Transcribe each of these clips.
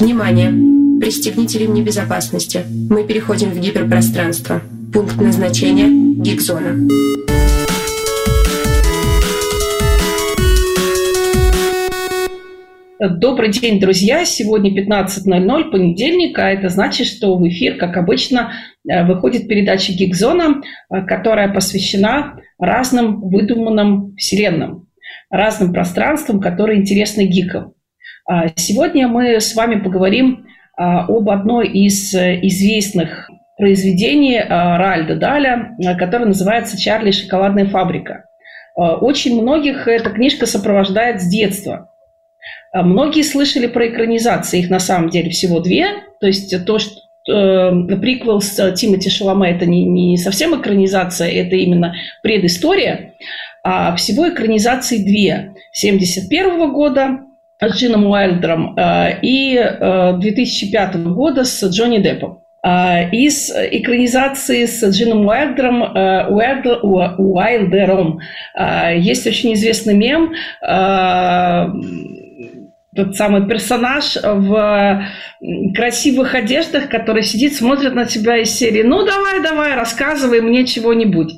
Внимание! Пристегните ремни безопасности. Мы переходим в гиперпространство. Пункт назначения – гигзона. Добрый день, друзья! Сегодня 15.00, понедельник, а это значит, что в эфир, как обычно, э, выходит передача «Гигзона», э, которая посвящена разным выдуманным вселенным, разным пространствам, которые интересны гикам. А сегодня мы с вами поговорим а, об одной из э, известных произведений а, Ральда Даля, которое называется «Чарли и шоколадная фабрика». Очень многих эта книжка сопровождает с детства – многие слышали про экранизации, их на самом деле всего две. То есть то, что э, приквел с Тимоти Шаломе это не, не совсем экранизация, это именно предыстория. А всего экранизации две. 71 года Джином Уайлдером э, и э, 2005 года с Джонни Деппом. Из экранизации с Джином Уайлдером, Уайлдер, Уайлдером есть очень известный мем, тот самый персонаж в красивых одеждах, который сидит, смотрит на тебя из серии «Ну, давай, давай, рассказывай мне чего-нибудь».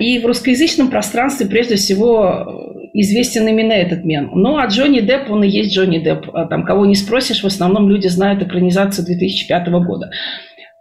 И в русскоязычном пространстве прежде всего известен именно этот мем. Ну, а Джонни Депп, он и есть Джонни Депп. А там кого не спросишь, в основном люди знают экранизацию 2005 года.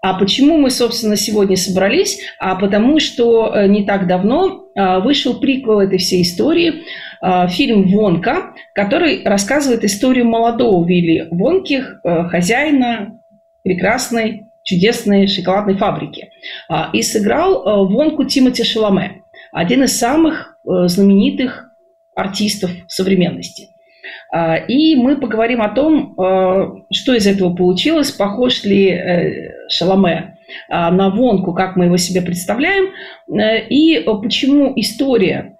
А почему мы, собственно, сегодня собрались? А потому что э, не так давно а, вышел приквел этой всей истории, а, фильм «Вонка», который рассказывает историю молодого Вилли Вонки, э, хозяина прекрасной, чудесной шоколадной фабрики. А, и сыграл э, Вонку Тимоти Шаломе, один из самых знаменитых артистов современности – а, и мы поговорим о том, а, что из этого получилось, похож ли э, Шаломе а, на Вонку, как мы его себе представляем, э, и почему история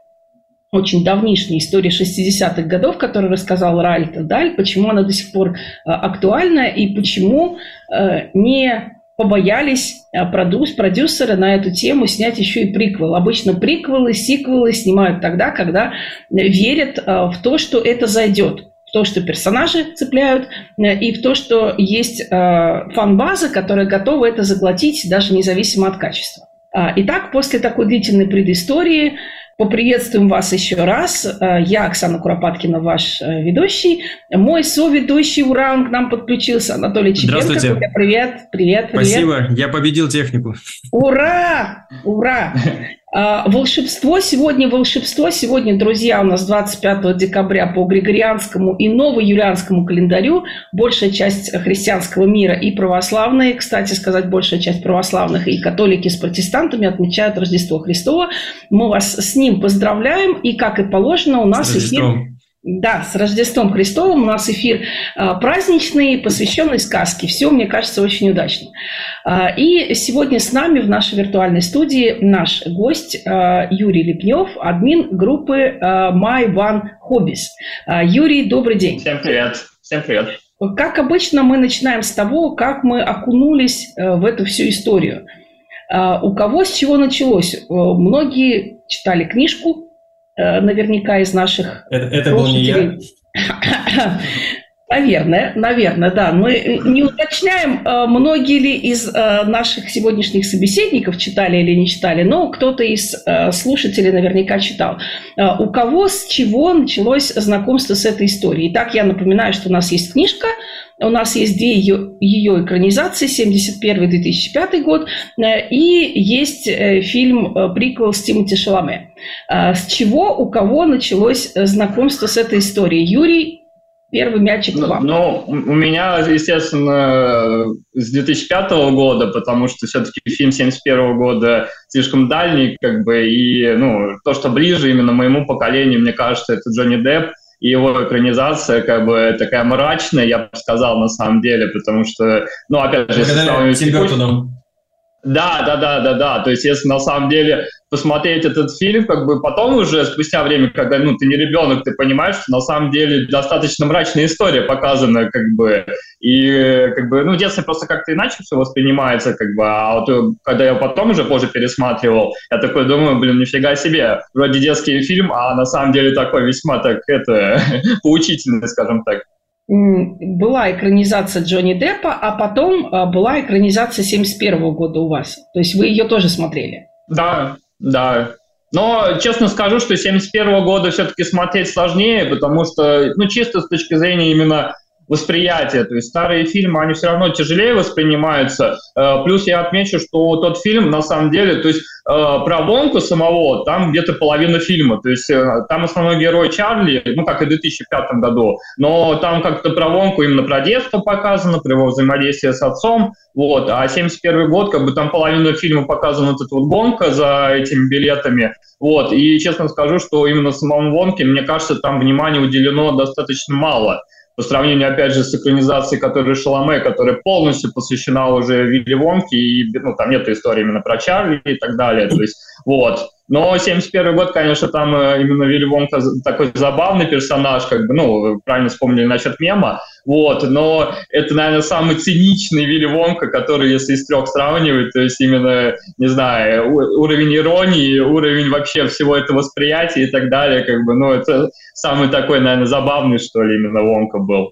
очень давнишняя история 60-х годов, которую рассказал Ральт Даль, почему она до сих пор актуальна и почему э, не побоялись продюс, продюсеры на эту тему снять еще и приквел. Обычно приквелы, сиквелы снимают тогда, когда верят в то, что это зайдет в то, что персонажи цепляют, э, и в то, что есть э, фан-база, которая готова это заглотить даже независимо от качества. А, итак, после такой длительной предыстории Поприветствуем вас еще раз. Э, я Оксана Куропаткина, ваш ведущий. Мой соведущий Уран к нам подключился, Анатолий Чепенко. Здравствуйте. Привет, привет, привет. Спасибо, я победил технику. Ура! Ура! А, волшебство сегодня, волшебство сегодня, друзья, у нас 25 декабря по Григорианскому и новоюлианскому календарю. Большая часть христианского мира и православные, кстати сказать, большая часть православных и католики с протестантами отмечают Рождество Христово. Мы вас с ним поздравляем, и как и положено, у нас эфир да, с Рождеством Христовым у нас эфир а, праздничный, посвященный сказке. Все, мне кажется, очень удачно. А, и сегодня с нами в нашей виртуальной студии наш гость а, Юрий Лепнев, админ группы My One Hobbies. Юрий, добрый день. Всем привет. Всем привет. Как обычно, мы начинаем с того, как мы окунулись в эту всю историю. У кого с чего началось? Многие читали книжку Э, наверняка из наших Это, это был не я? Наверное, наверное, да. Мы не уточняем, э, многие ли из э, наших сегодняшних собеседников читали или не читали, но кто-то из слушателей наверняка читал. У кого с чего началось знакомство с этой историей? Итак, я напоминаю, что у нас есть книжка, у нас есть две ее, ее экранизации, 71-2005 год, и есть фильм приквел с Тимоти Шаломе. С чего, у кого началось знакомство с этой историей? Юрий Первый мячик ну, вам. Ну, у меня, естественно, с 2005 года, потому что все-таки фильм 71 года слишком дальний, как бы, и, ну, то, что ближе именно моему поколению, мне кажется, это Джонни Депп, и его экранизация как бы такая мрачная, я бы сказал, на самом деле, потому что, ну, опять же, если сравнивать... Да, да, да, да, да. То есть, если на самом деле посмотреть этот фильм, как бы потом уже, спустя время, когда ну, ты не ребенок, ты понимаешь, что на самом деле достаточно мрачная история показана, как бы, и как бы, ну, в детстве просто как-то иначе все воспринимается, как бы, а вот э, когда я потом уже позже пересматривал, я такой думаю, блин, нифига себе, вроде детский фильм, а на самом деле такой весьма так, это, поучительный, скажем так. была экранизация Джонни Деппа, а потом а, была экранизация 71 года у вас. То есть вы ее тоже смотрели? Да, да. Но честно скажу, что 71 года все-таки смотреть сложнее, потому что, ну, чисто с точки зрения именно восприятия. То есть старые фильмы, они все равно тяжелее воспринимаются. Э, плюс я отмечу, что тот фильм, на самом деле, то есть э, про Вонку самого, там где-то половина фильма. То есть э, там основной герой Чарли, ну, как и в 2005 году, но там как-то про Вонку именно про детство показано, про его взаимодействие с отцом. Вот. А 71 год, как бы там половина фильма показана эта вот гонка за этими билетами. Вот. И честно скажу, что именно самому Вонке, мне кажется, там внимания уделено достаточно мало по сравнению, опять же, с экранизацией, которая Шаломе, которая полностью посвящена уже Вилли Вонке, и ну, там нет истории именно про Чарли и так далее. То есть, вот. Но 71 год, конечно, там э, именно Вилли Вонка такой забавный персонаж, как бы, ну, правильно вспомнили насчет мема, вот, но это, наверное, самый циничный Вилли Вонка, который, если из трех сравнивать, то есть именно, не знаю, уровень иронии, уровень вообще всего этого восприятия и так далее, как бы, ну, это самый такой, наверное, забавный, что ли, именно Вонка был.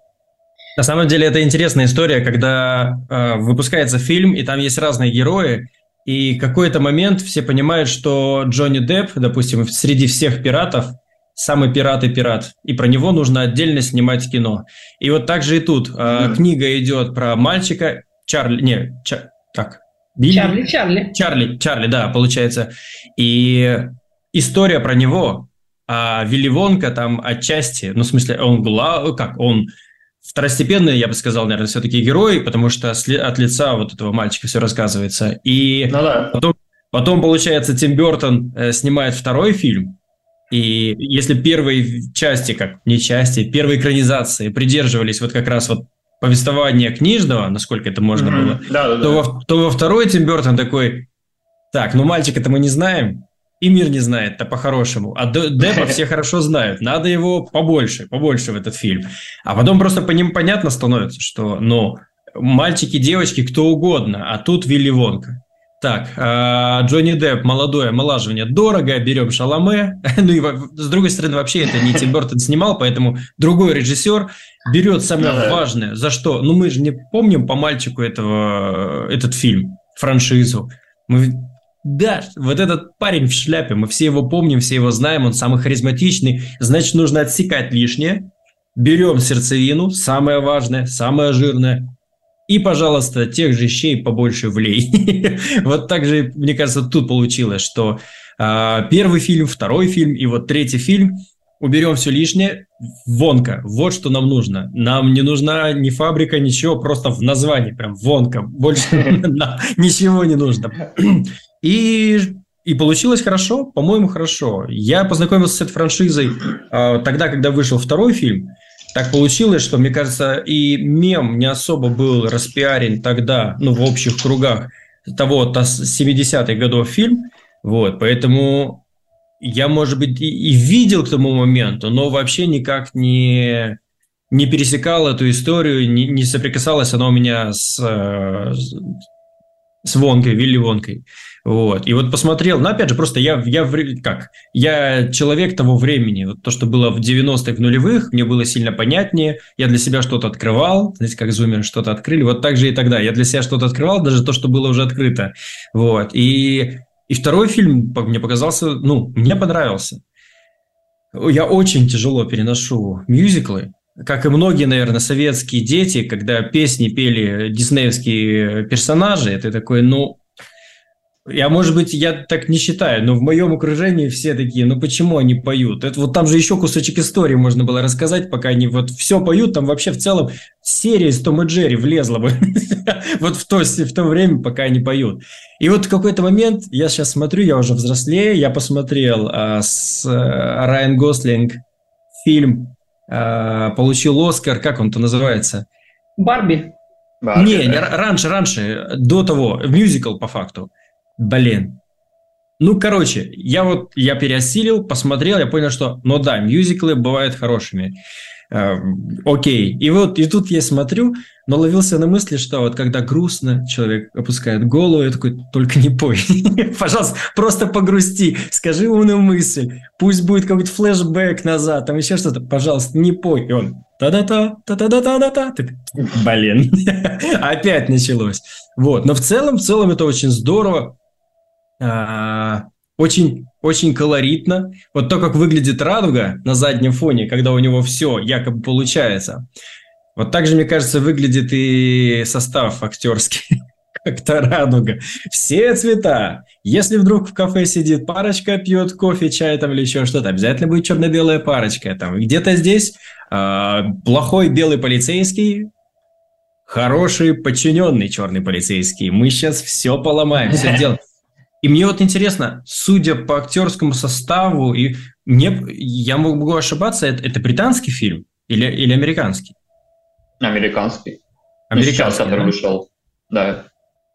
На самом деле это интересная история, когда э, выпускается фильм, и там есть разные герои, и какой-то момент все понимают, что Джонни Депп, допустим, среди всех пиратов, самый пират и пират, и про него нужно отдельно снимать кино. И вот так же и тут. Mm. Книга идет про мальчика, Чарли, не, Чар, так, Билли? Чарли, Чарли. Чарли, Чарли, да, получается. И история про него, а Вилли Вонка там отчасти, ну, в смысле, он глав, как, он второстепенный, я бы сказал, наверное, все-таки герой, потому что от лица вот этого мальчика все рассказывается. И ну, да. потом, потом, получается, Тим Бертон э, снимает второй фильм, и если первые части, как не части, первые экранизации придерживались вот как раз вот повествования книжного, насколько это можно mm-hmm. было, да, да, то, да. Во, то во второй Тим Бертон такой, так, ну мальчика-то мы не знаем, и мир не знает-то по-хорошему. А Деппа все хорошо знают. Надо его побольше, побольше в этот фильм. А потом просто по ним понятно становится, что, ну, мальчики, девочки, кто угодно, а тут Вилли Вонка. Так, а, Джонни Депп, молодое омолаживание дорого, берем Шаломе. ну и с другой стороны, вообще это не Тим Бертон снимал, поэтому другой режиссер берет самое важное. За что? Ну мы же не помним по мальчику этого, этот фильм, франшизу. Мы да, вот этот парень в шляпе, мы все его помним, все его знаем, он самый харизматичный, значит, нужно отсекать лишнее, берем сердцевину, самое важное, самое жирное, и, пожалуйста, тех же щей побольше влей. вот так же, мне кажется, тут получилось, что э, первый фильм, второй фильм и вот третий фильм. Уберем все лишнее, вонка, вот что нам нужно. Нам не нужна ни фабрика, ничего, просто в названии прям вонка, больше ничего не нужно. И, и получилось хорошо, по-моему, хорошо. Я познакомился с этой франшизой э, тогда, когда вышел второй фильм. Так получилось, что, мне кажется, и мем не особо был распиарен тогда, ну, в общих кругах того 70-х годов фильм. Вот, поэтому я, может быть, и, и видел к тому моменту, но вообще никак не, не пересекал эту историю, не, не соприкасалась она у меня с, э, с Вонкой, Вилли Вонкой. Вот. И вот посмотрел, но опять же, просто я, я как, я человек того времени, вот то, что было в 90-х, в нулевых, мне было сильно понятнее, я для себя что-то открывал, знаете, как зумеры что-то открыли, вот так же и тогда, я для себя что-то открывал, даже то, что было уже открыто, вот, и, и второй фильм мне показался, ну, мне понравился. Я очень тяжело переношу мюзиклы, как и многие, наверное, советские дети, когда песни пели диснеевские персонажи, это такой, ну, я, может быть, я так не считаю, но в моем окружении все такие, ну почему они поют? Это вот там же еще кусочек истории можно было рассказать, пока они вот все поют, там вообще в целом серия из Том и Джерри влезла бы вот в то, в то время, пока они поют. И вот в какой-то момент, я сейчас смотрю, я уже взрослее, я посмотрел а, с а, Райан Гослинг фильм, получил Оскар, как он-то называется? Барби. Барби не, не, раньше, раньше, до того, мюзикл по факту. Блин. Ну, короче, я вот, я переосилил, посмотрел, я понял, что, ну да, мюзиклы бывают хорошими. Э, окей. И вот, и тут я смотрю, но ловился на мысли, что вот когда грустно, человек опускает голову, я такой, только не пой. Пожалуйста, просто погрусти, скажи умную мысль, пусть будет какой-то флешбэк назад, там еще что-то, пожалуйста, не пой. И он, та-да-та, та-та-да-та-да-та. Блин, опять началось. Вот, но в целом, в целом это очень здорово. Очень, очень колоритно. Вот то, как выглядит радуга на заднем фоне, когда у него все якобы получается. Вот так же, мне кажется, выглядит и состав актерский. Как-то радуга. Все цвета. Если вдруг в кафе сидит парочка, пьет кофе, чай там или еще что-то, обязательно будет черно-белая парочка. Там где-то здесь э, плохой белый полицейский, хороший подчиненный черный полицейский. Мы сейчас все поломаем, все сделаем. И мне вот интересно, судя по актерскому составу, и мне, я могу ошибаться, это, это британский фильм или, или американский? Американский. Американский, сейчас, который да? вышел. Да.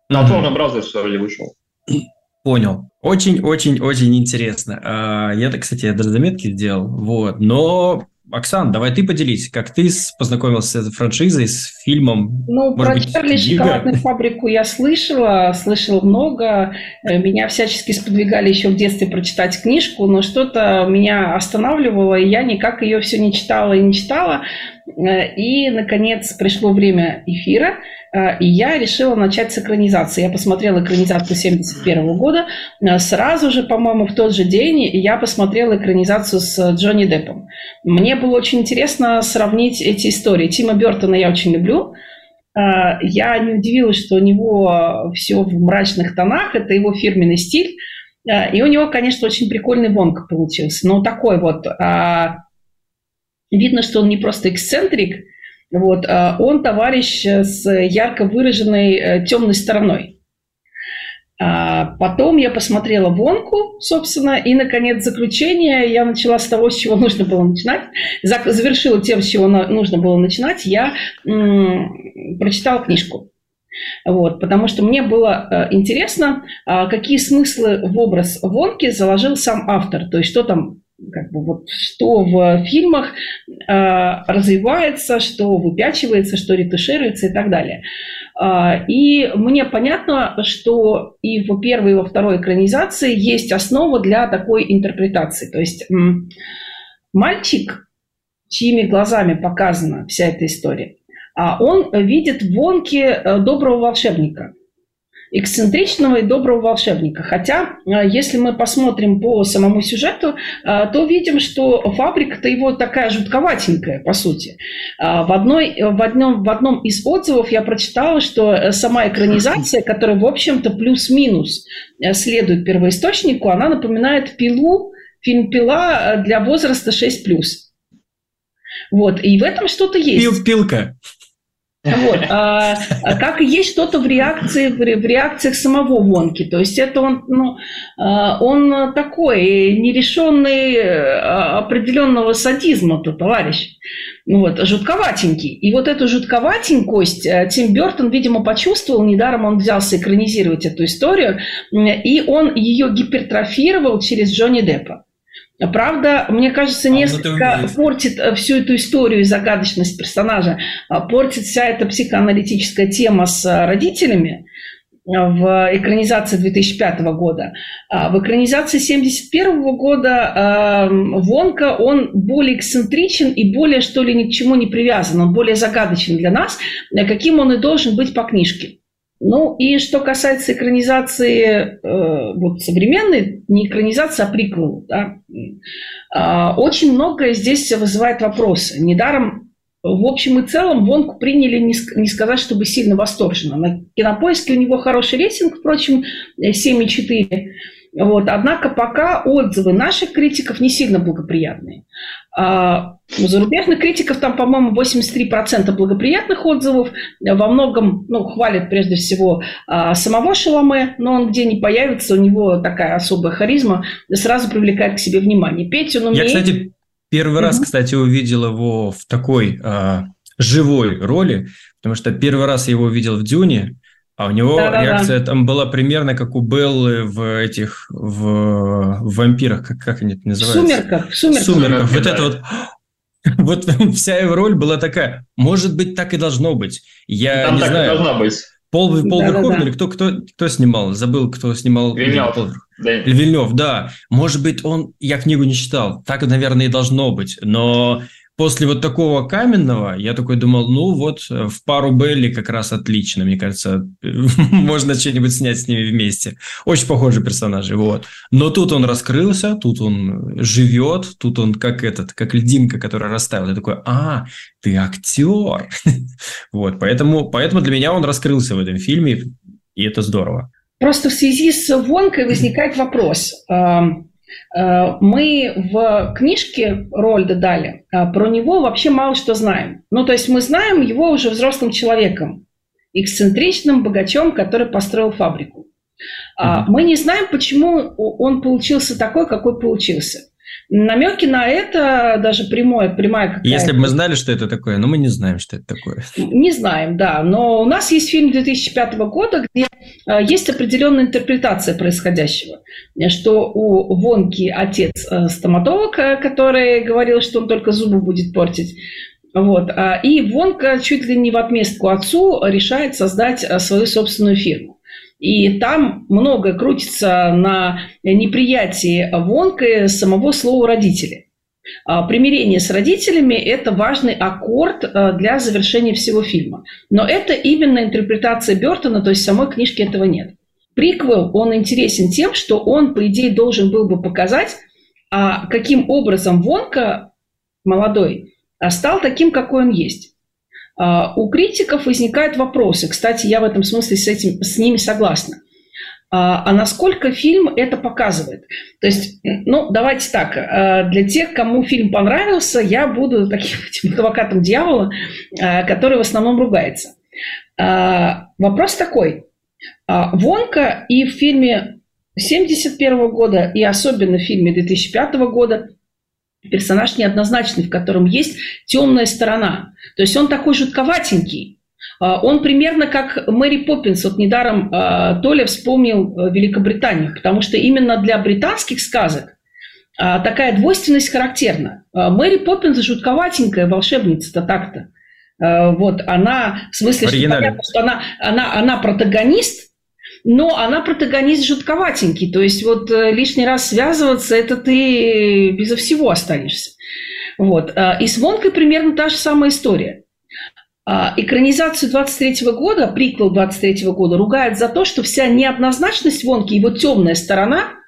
На. Warner Brothers вроде вышел. Понял. Очень-очень-очень интересно. А, я, кстати, я даже заметки сделал. Вот. Но Оксан, давай ты поделись, как ты познакомился с франшизой, с фильмом? Ну, Может про быть, Чарли шоколадную фабрику я слышала, слышала много. Э, меня всячески сподвигали еще в детстве прочитать книжку, но что-то меня останавливало, и я никак ее все не читала и не читала. Э, и, наконец, пришло время эфира – и я решила начать с экранизации. Я посмотрела экранизацию 71 года. Э, сразу же, по-моему, в тот же день я посмотрела экранизацию с Джонни Деппом. Мне было очень интересно сравнить эти истории. Тима Бертона я очень люблю. Э, я не удивилась, что у него все в мрачных тонах. Это его фирменный стиль. И у него, конечно, очень прикольный вонг получился. Но такой вот... Видно, что он не просто эксцентрик, вот, а он товарищ с ярко выраженной э, темной стороной. А потом я посмотрела Вонку, собственно, и, наконец, заключение. Я начала с того, с чего нужно было начинать. Завершила тем, с чего нужно было начинать. Я прочитала книжку. Вот, потому что мне было э, интересно, э, какие смыслы в образ Вонки заложил сам автор. То есть, что там как бы вот что в фильмах э, развивается, что выпячивается, что ретушируется и так далее. Э, и мне понятно, что и в первой, и во второй экранизации есть основа для такой интерпретации. То есть э, мальчик, чьими глазами показана вся эта история, а он видит в Вонке э, доброго волшебника – эксцентричного и доброго волшебника. Хотя, э, если мы посмотрим по самому сюжету, э, то видим, что фабрика-то его такая жутковатенькая, по сути. Э, в, одной, в, одном, в одном из отзывов я прочитала, что сама экранизация, которая, в общем-то, плюс-минус следует первоисточнику, она напоминает «Пилу», фильм «Пила» для возраста 6+. Вот, и в этом что-то есть. Пил, пилка. Вот. А, а как и есть что-то в реакции, в, в реакциях самого Вонки. То есть это он, ну, а, он такой нерешенный а, определенного садизма, то товарищ. Ну вот, жутковатенький. И вот эту жутковатенькость э, Тим Бертон, видимо, почувствовал, недаром он взялся экранизировать эту историю, и он ее гипертрофировал через Джонни Деппа. Правда, мне кажется, а, ну несколько портит э, всю эту историю и загадочность персонажа, а, портит вся эта психоаналитическая тема с э, родителями э, в экранизации 2005 года. А в экранизации 1971 года Вонка, он более эксцентричен и более, что ли, ни к чему не привязан, он более загадочен для нас, каким он и должен быть по книжке. Ну и что касается экранизации э, вот современной, не экранизации, а приквел, да, э, очень многое здесь вызывает вопросы. Недаром в общем и целом Вонку приняли, не, не сказать, чтобы сильно восторженно. На кинопоиске у него хороший рейтинг, впрочем, 7,4. Вот. Однако пока отзывы наших критиков не сильно благоприятные. А у зарубежных критиков там, по-моему, 83% благоприятных отзывов. Во многом ну, хвалят прежде всего а, самого Шаломе, но он где не появится, у него такая особая харизма, сразу привлекает к себе внимание. Петь он умеет... Я, кстати, первый раз, кстати, увидел его в такой а, живой роли, потому что первый раз я его увидел в «Дюне», а у него да, реакция да. там была примерно как у Беллы в этих в, в вампирах, как, как они это называются? Сумерках. Сумерках. Сумерках. Вот это вот Вот вся его роль была такая. Может быть, так и должно быть. Я Там не так и знаю. должно быть. Пол, Пол Да-да-да. Верховен или кто, кто, кто снимал? Забыл, кто снимал. Вильнёв. Пол- Да. Вильнев, да. Может быть, он... Я книгу не читал. Так, наверное, и должно быть. Но после вот такого каменного я такой думал, ну вот, э, в пару Белли как раз отлично. Мне кажется, можно что-нибудь снять с ними вместе. Очень похожие персонажи, вот. Но тут он раскрылся, тут он живет, тут он как этот, как льдинка, которая растаяла. Я такой, а, ты актер. Вот, поэтому, поэтому для меня он раскрылся в этом фильме, и это здорово. Просто в связи с Вонкой возникает вопрос. Э, Мы в книжке Рольда дали, а про него вообще мало что знаем. Ну, то есть мы знаем его уже взрослым человеком, эксцентричным богачом, который построил фабрику. А. Мы не знаем, почему он получился такой, какой получился. Намеки на это, даже прямое, прямая какая-то... Если бы мы знали, что это такое, но мы не знаем, что это такое. Не знаем, да. Но у нас есть фильм 2005 года, где э, есть определенная интерпретация происходящего. Что у Вонки отец э, стоматолог, э, который говорил, что он только зубы будет портить. Вот. а, И Вонка чуть ли не в отместку отцу решает создать свою собственную фирму. И там многое крутится на неприятии Вонкой самого слова родители. А, Примирение с родителями – это важный аккорд а, для завершения всего фильма. Но это именно интерпретация Бертона, то есть самой книжки этого нет. Приквел, он интересен тем, что он, по идее, должен был бы показать, а, каким образом Вонка, молодой, стал таким, какой он есть. А, У критиков возникают вопросы. Кстати, я в этом смысле с, этим, с ними согласна. А а насколько фильм это показывает? То есть, ну, давайте так, а, для тех, кому фильм понравился, я буду таким адвокатом дьявола, который в основном ругается. Вопрос такой. Вонка и в фильме 1971 года, и особенно в фильме 2005 года персонаж неоднозначный, в котором есть темная сторона. То есть он такой жутковатенький. А, Он примерно как Мэри Поппинс. Вот недаром а, Толя вспомнил а, Великобританию, потому что именно для британских сказок а, такая двойственность характерна. Мэри Поппинс жутковатенькая волшебница-то так-то. Вот она, в смысле, что, понятно, что она, она, она протагонист, но она протагонист жутковатенький. То есть вот э, лишний раз связываться, это ты безо всего останешься. Вот. А, И с Вонкой примерно та же самая история. А, Экранизацию 23 года, приквел 23 года, ругают за то, что вся неоднозначность Вонки, его темная сторона,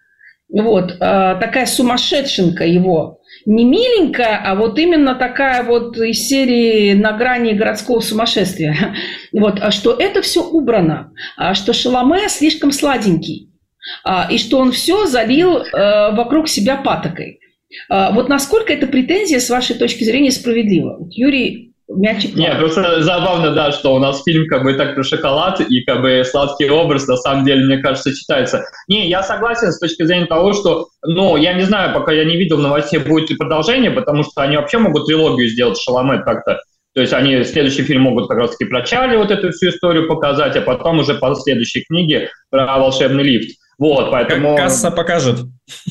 вот, а, такая сумасшедшенка его, не миленькая, а вот именно такая вот из серии на грани городского сумасшествия. Вот, а что это все убрано, а что Шаломе слишком сладенький, и что он все залил э, вокруг себя патокой. Вот насколько эта претензия, с вашей точки зрения, справедлива? Юрий Мячик. Не, просто забавно, да, что у нас фильм как бы так про шоколад и как бы сладкий образ, на самом деле, мне кажется, читается. Не, я согласен с точки зрения того, что, ну, я не знаю, пока я не видел новостей, будет ли продолжение, потому что они вообще могут трилогию сделать Шаламет как-то. То есть они следующий фильм могут как раз-таки про Чарли вот эту всю историю показать, а потом уже по следующей книге про волшебный лифт. Вот, поэтому... Как касса покажет.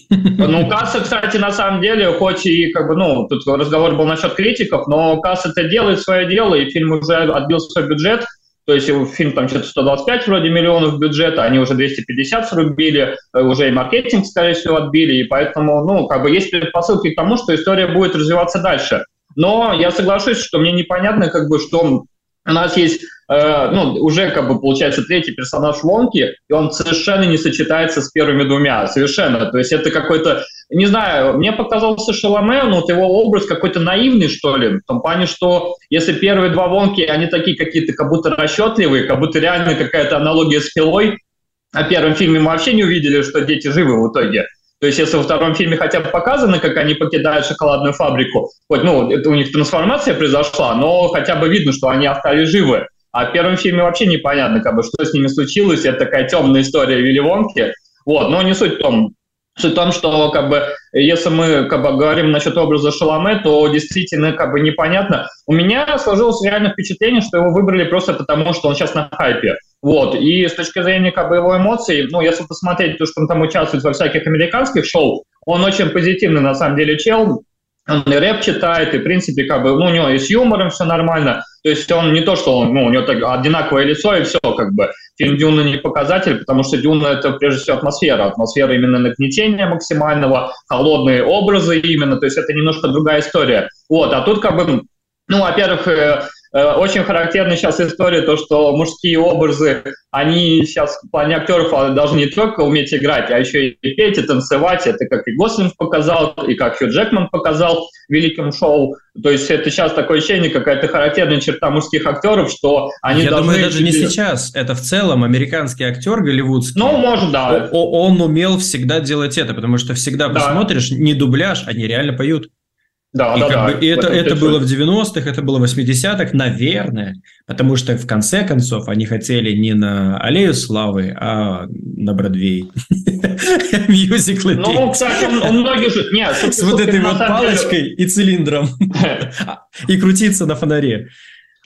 Ну, касса, кстати, на самом деле, хоть и как бы, ну, тут разговор был насчет критиков, но касса-то делает свое дело, и фильм уже отбил свой бюджет. То есть фильм там что-то 125 вроде миллионов бюджета, они уже 250 срубили, э, уже и маркетинг, скорее всего, отбили, и поэтому, ну, как бы есть предпосылки к тому, что история будет развиваться дальше. Но я соглашусь, что мне непонятно, как бы, что у нас есть, э, ну, уже, как бы, получается, третий персонаж Вонки, и он совершенно не сочетается с первыми двумя, совершенно. То есть это какой-то, не знаю, мне показался Шаломе, ну, вот его образ какой-то наивный, что ли, в том плане, что если первые два Вонки, они такие какие-то как будто расчетливые, как будто реально какая-то аналогия с пилой, а в первом фильме мы вообще не увидели, что дети живы в итоге. То есть, если во втором фильме хотя бы показано, как они покидают шоколадную фабрику, хоть, ну, это у них трансформация произошла, но хотя бы видно, что они остались живы. А в первом фильме вообще непонятно, как бы, что с ними случилось. Это такая темная история Вилли Вонки. Вот, но не суть в том. Суть в том, что как бы, если мы как бы, говорим насчет образа Шаломе, то действительно как бы непонятно. У меня сложилось реально впечатление, что его выбрали просто потому, что он сейчас на хайпе. Вот, и с точки зрения как бы его эмоций, ну, если посмотреть то, что он там участвует во всяких американских шоу, он очень позитивный на самом деле чел, он и рэп читает, и, в принципе, как бы, ну, у него и с юмором все нормально. То есть он не то, что он, ну, у него так одинаковое лицо, и все, как бы. Фильм «Дюна» не показатель, потому что «Дюна» — это, прежде всего, атмосфера. Атмосфера именно нагнетения максимального, холодные образы именно, то есть это немножко другая история. Вот, а тут, как бы, ну, во-первых, э, очень характерна сейчас история, то, что мужские образы, они сейчас в плане актеров а, должны не только уметь играть, а еще и петь, и танцевать. Это как и Гослинг показал, и как Хью Джекман показал в великом шоу. То есть это сейчас такое ощущение, какая-то характерная черта мужских актеров, что они Я должны... думаю, даже не сейчас. Это в целом американский актер голливудский. Ну, может, да. Он умел всегда делать это, потому что всегда да. посмотришь, не дубляж, они реально поют. Да, и да, да. Бы, и это, это было в 90-х, это было в 80-х, наверное, потому что в конце концов они хотели не на Аллею Славы, а на Бродвей. Мюзиклы Ну, кстати, у многих же... Нет, С вот этой вот палочкой и цилиндром. И крутиться на фонаре.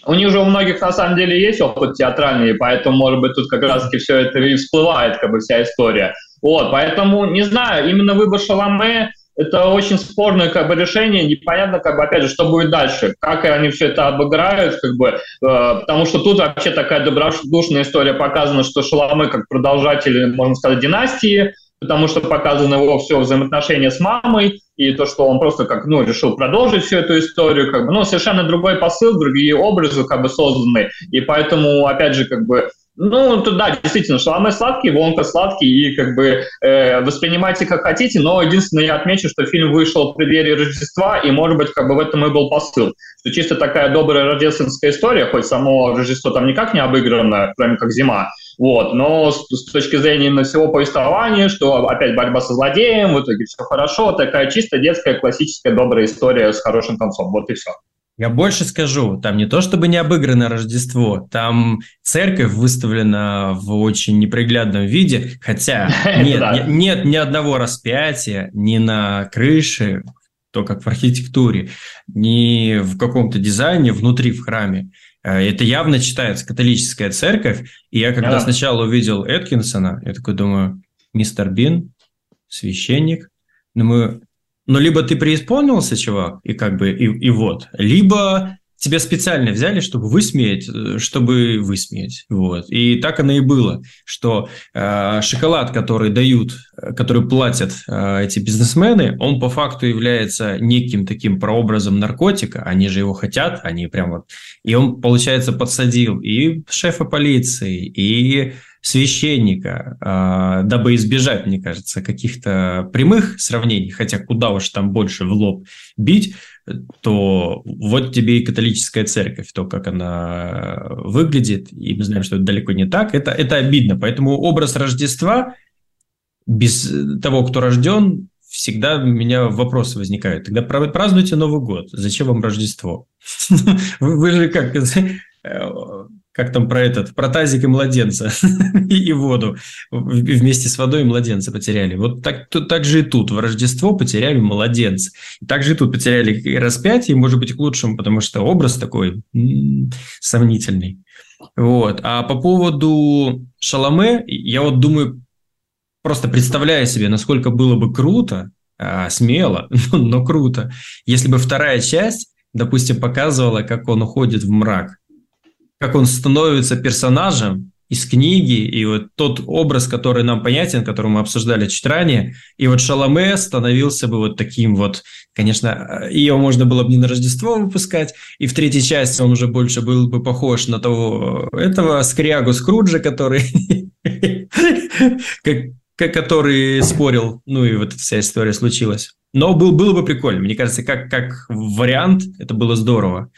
У них же у многих на самом деле есть опыт театральный, поэтому, может быть, тут как раз-таки все это и всплывает, как бы вся история. Вот, поэтому, не знаю, именно выбор Шаломе это очень спорное как бы решение, непонятно, как бы, опять же, что будет дальше, как они все это обыграют, как бы, э, потому что тут вообще такая добродушная история показана, что Шаломы как продолжатель, можно сказать, династии, потому что показано его все взаимоотношения с мамой, и то, что он просто как, ну, решил продолжить всю эту историю, как бы, ну, совершенно другой посыл, другие образы, как бы, созданы, и поэтому, опять же, как бы, ну, то, да, действительно, шаламы сладкий, Вонка сладкий, и как бы э, воспринимайте как хотите, но единственное, я отмечу, что фильм вышел в преддверии Рождества, и, может быть, как бы в этом и был посыл, что чисто такая добрая рождественская история, хоть само Рождество там никак не обыграно, кроме как зима, вот, но с, с точки зрения именно всего повествования, что опять борьба со злодеем, в итоге все хорошо, такая чисто детская, классическая, добрая история с хорошим концом, вот и все. Я больше скажу, там не то чтобы не обыграно Рождество, там церковь выставлена в очень неприглядном виде, хотя нет, нет, ни одного распятия ни на крыше, то как в архитектуре, ни в каком-то дизайне внутри в храме. Э, это явно читается католическая церковь, и я когда сначала увидел Эткинсона, я такой думаю, мистер Бин, священник, думаю, но либо ты преисполнился, чувак, и как бы, и, и вот, либо тебя специально взяли, чтобы высмеять, э, чтобы высмеять. Вот. И так оно и было, что э, шоколад, который дают, э, который платят э, эти бизнесмены, он по факту является неким таким прообразом наркотика, они же его хотят, они прям вот... И он, получается, подсадил и шефа полиции, и священника, а, дабы избежать, мне кажется, каких-то прямых сравнений, хотя куда уж там больше в лоб бить, то вот тебе и католическая церковь, то, как она выглядит, и мы знаем, что это далеко не так, это, это обидно. Поэтому образ Рождества без того, кто рожден, всегда у меня вопросы возникают. Тогда празднуйте Новый год. Зачем вам Рождество? Вы же как как там про этот, про тазик и младенца и воду. Вместе с водой и младенца потеряли. Вот так, так же и тут. В Рождество потеряли младенца. Так же и тут потеряли и распятие, может быть, к лучшему, потому что образ такой сомнительный. Вот. А по поводу Шаломе, я вот думаю, просто представляю себе, насколько было бы круто, а, смело, но круто, если бы вторая часть, допустим, показывала, как он уходит в мрак как он становится персонажем из книги, и вот тот образ, который нам понятен, который мы обсуждали чуть ранее, и вот Шаломе становился бы вот таким вот, конечно, ее можно было бы не на Рождество выпускать, и в третьей части он уже больше был бы похож на того, этого скрягу Скруджа, который который спорил, ну и вот вся история случилась. Но был, было бы прикольно. Мне кажется, как, как вариант это было здорово.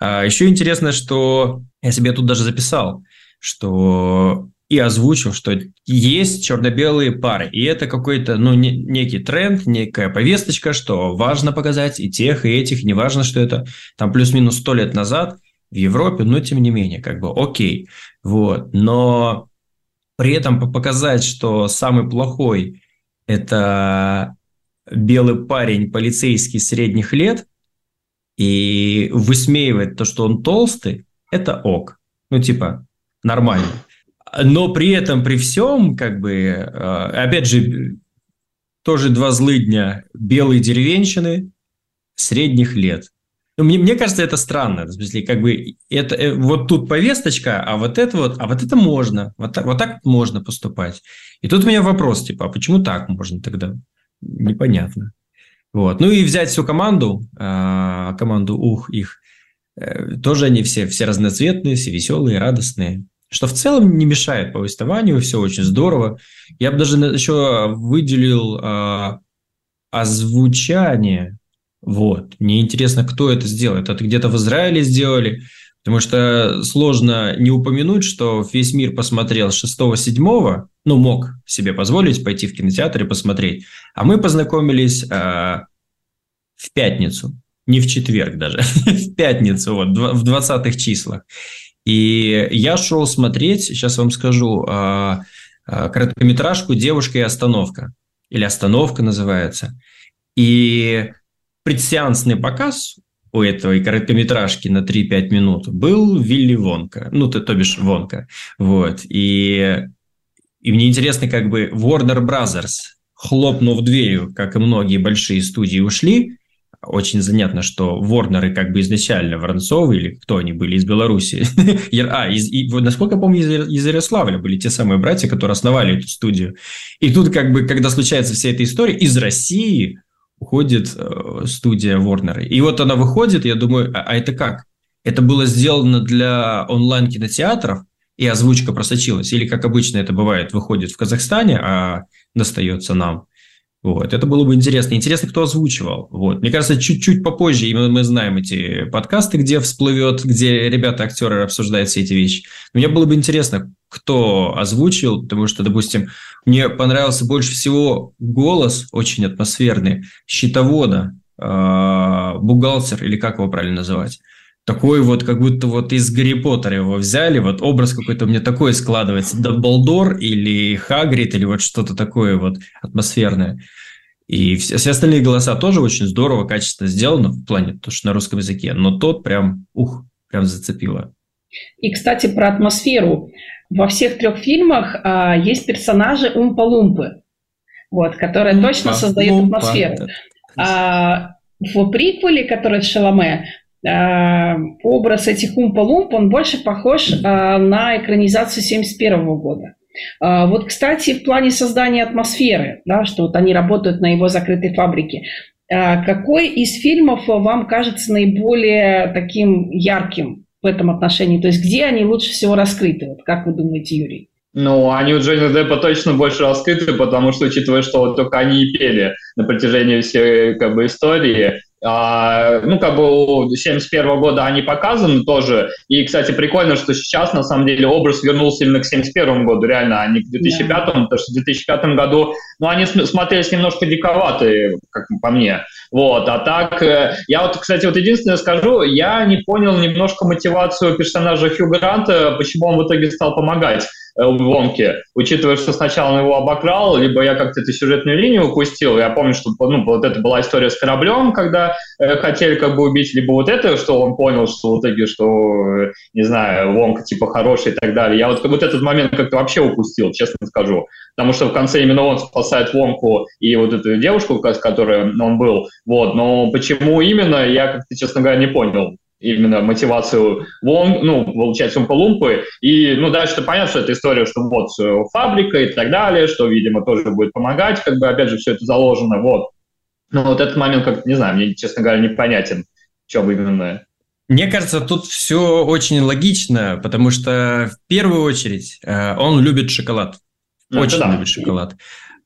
А еще интересно, что я себе тут даже записал, что и озвучил, что есть черно-белые пары. И это какой-то, ну, не, некий тренд, некая повесточка, что важно показать и тех, и этих, неважно, что это там плюс-минус сто лет назад в Европе, но тем не менее, как бы окей. Вот. Но при этом показать, что самый плохой – это белый парень, полицейский средних лет, и высмеивает то, что он толстый, это ок. Ну, типа, нормально. Но при этом, при всем, как бы, э, опять же, тоже два злыдня белые деревенщины, средних лет. Ну, мне, мне кажется, это странно. В смысле, как бы это э, вот тут повесточка, а вот это вот, а вот это можно, вот так, вот так можно поступать. И тут у меня вопрос, типа, а почему так можно тогда? Непонятно. Вот. Ну и взять всю команду, э, команду ух их, тоже они все, все разноцветные, все веселые, радостные. Что в целом не мешает повествованию, все очень здорово. Я бы даже еще выделил э, озвучание вот. Мне интересно, кто это сделает. Это где-то в Израиле сделали, потому что сложно не упомянуть, что весь мир посмотрел 6-7, ну, мог себе позволить пойти в кинотеатр и посмотреть. А мы познакомились э, в пятницу, не в четверг даже, в пятницу, вот, в 20-х числах. И я шел смотреть, сейчас вам скажу, э, э, короткометражку «Девушка и остановка». Или «Остановка» называется. И предсеансный показ у этой короткометражки на 3-5 минут был Вилли Вонка. Ну, то, то бишь Вонка. Вот. И, и мне интересно, как бы Warner Brothers, хлопнув дверью, как и многие большие студии, ушли, очень занятно, что Ворнеры как бы изначально Воронцовы, или кто они были, из Беларуси. а, из, и, насколько я помню, из, из Ярославля были те самые братья, которые основали эту студию. И тут как бы, когда случается вся эта история, из России уходит э, студия Warner. И вот она выходит, я думаю, а, а это как? Это было сделано для онлайн-кинотеатров, и озвучка просочилась? Или, как обычно это бывает, выходит в Казахстане, а достается нам? Вот, это было бы интересно. Интересно, кто озвучивал. Вот. Мне кажется, чуть-чуть попозже именно мы знаем эти подкасты, где всплывет, где ребята-актеры обсуждают все эти вещи. Мне было бы интересно, кто озвучил, потому что, допустим, мне понравился больше всего голос очень атмосферный, щитовода, а, бухгалтер, или как его правильно называть. Такой вот, как будто вот из Гарри Поттера его взяли, вот образ какой-то у меня такой складывается, Дамблдор или Хагрид, или вот что-то такое вот атмосферное. И все, все остальные голоса тоже очень здорово, качественно сделаны в плане, то, что на русском языке, но тот прям, ух, прям зацепило. И, кстати, про атмосферу. Во всех трех фильмах а, есть персонажи Умпа-Лумпы, вот, которые точно создают атмосферу. А, в приквеле, который в Шаломе, образ этих Умпа-Лумп, он больше похож а, на экранизацию 71 года. А, вот, кстати, в плане создания атмосферы, да, что вот они работают на его закрытой фабрике, а, какой из фильмов вам кажется наиболее таким ярким в этом отношении? То есть где они лучше всего раскрыты? Вот как вы думаете, Юрий? Ну, они у Джонни Деппа точно больше раскрыты, потому что, учитывая, что вот только они и пели на протяжении всей как бы, истории, ну, как бы у 71 года они показаны тоже. И, кстати, прикольно, что сейчас, на самом деле, образ вернулся именно к 71 году, реально, а не к 2005, yeah. потому что в 2005 году, ну, они смотрелись немножко диковатые, как по мне. Вот, а так, э, я вот, кстати, вот единственное скажу, я не понял немножко мотивацию персонажа Хью Гранта, почему он в итоге стал помогать Вонке, учитывая, что сначала он его обокрал, либо я как-то эту сюжетную линию упустил. Я помню, что ну, вот это была история с кораблем, когда э, хотели как бы убить, либо вот это, что он понял, что в итоге, что, э, не знаю, Вонка типа хороший и так далее. Я вот, вот этот момент как-то вообще упустил, честно скажу. Потому что в конце именно он спасает Вонку и вот эту девушку, с которой он был. Вот. Но почему именно, я как-то, честно говоря, не понял именно мотивацию Вон, ну, получается, Умпа-Лумпы. И, ну, дальше понятно, что это история, что вот э, фабрика и так далее, что, видимо, тоже будет помогать, как бы, опять же, все это заложено, вот. Но вот этот момент, как не знаю, мне, честно говоря, непонятен, в чем именно мне кажется, тут все очень логично, потому что в первую очередь э, он любит шоколад. Ну, очень да. любит шоколад.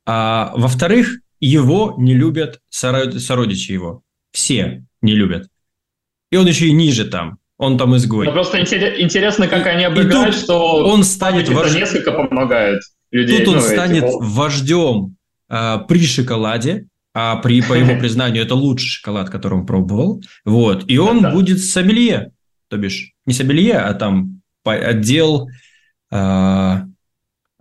А во-вторых, его не любят сородичи его. Все не любят. И он еще и ниже там. Он там изгой. Ну, просто интересно, как они обыграют, что он станет вож... несколько помогает людей. Тут он ну, станет эти... вождем э, при шоколаде, а при, по его признанию, это лучший шоколад, который он пробовал. Вот. И он да. будет сомелье. То бишь, не сомелье, а там отдел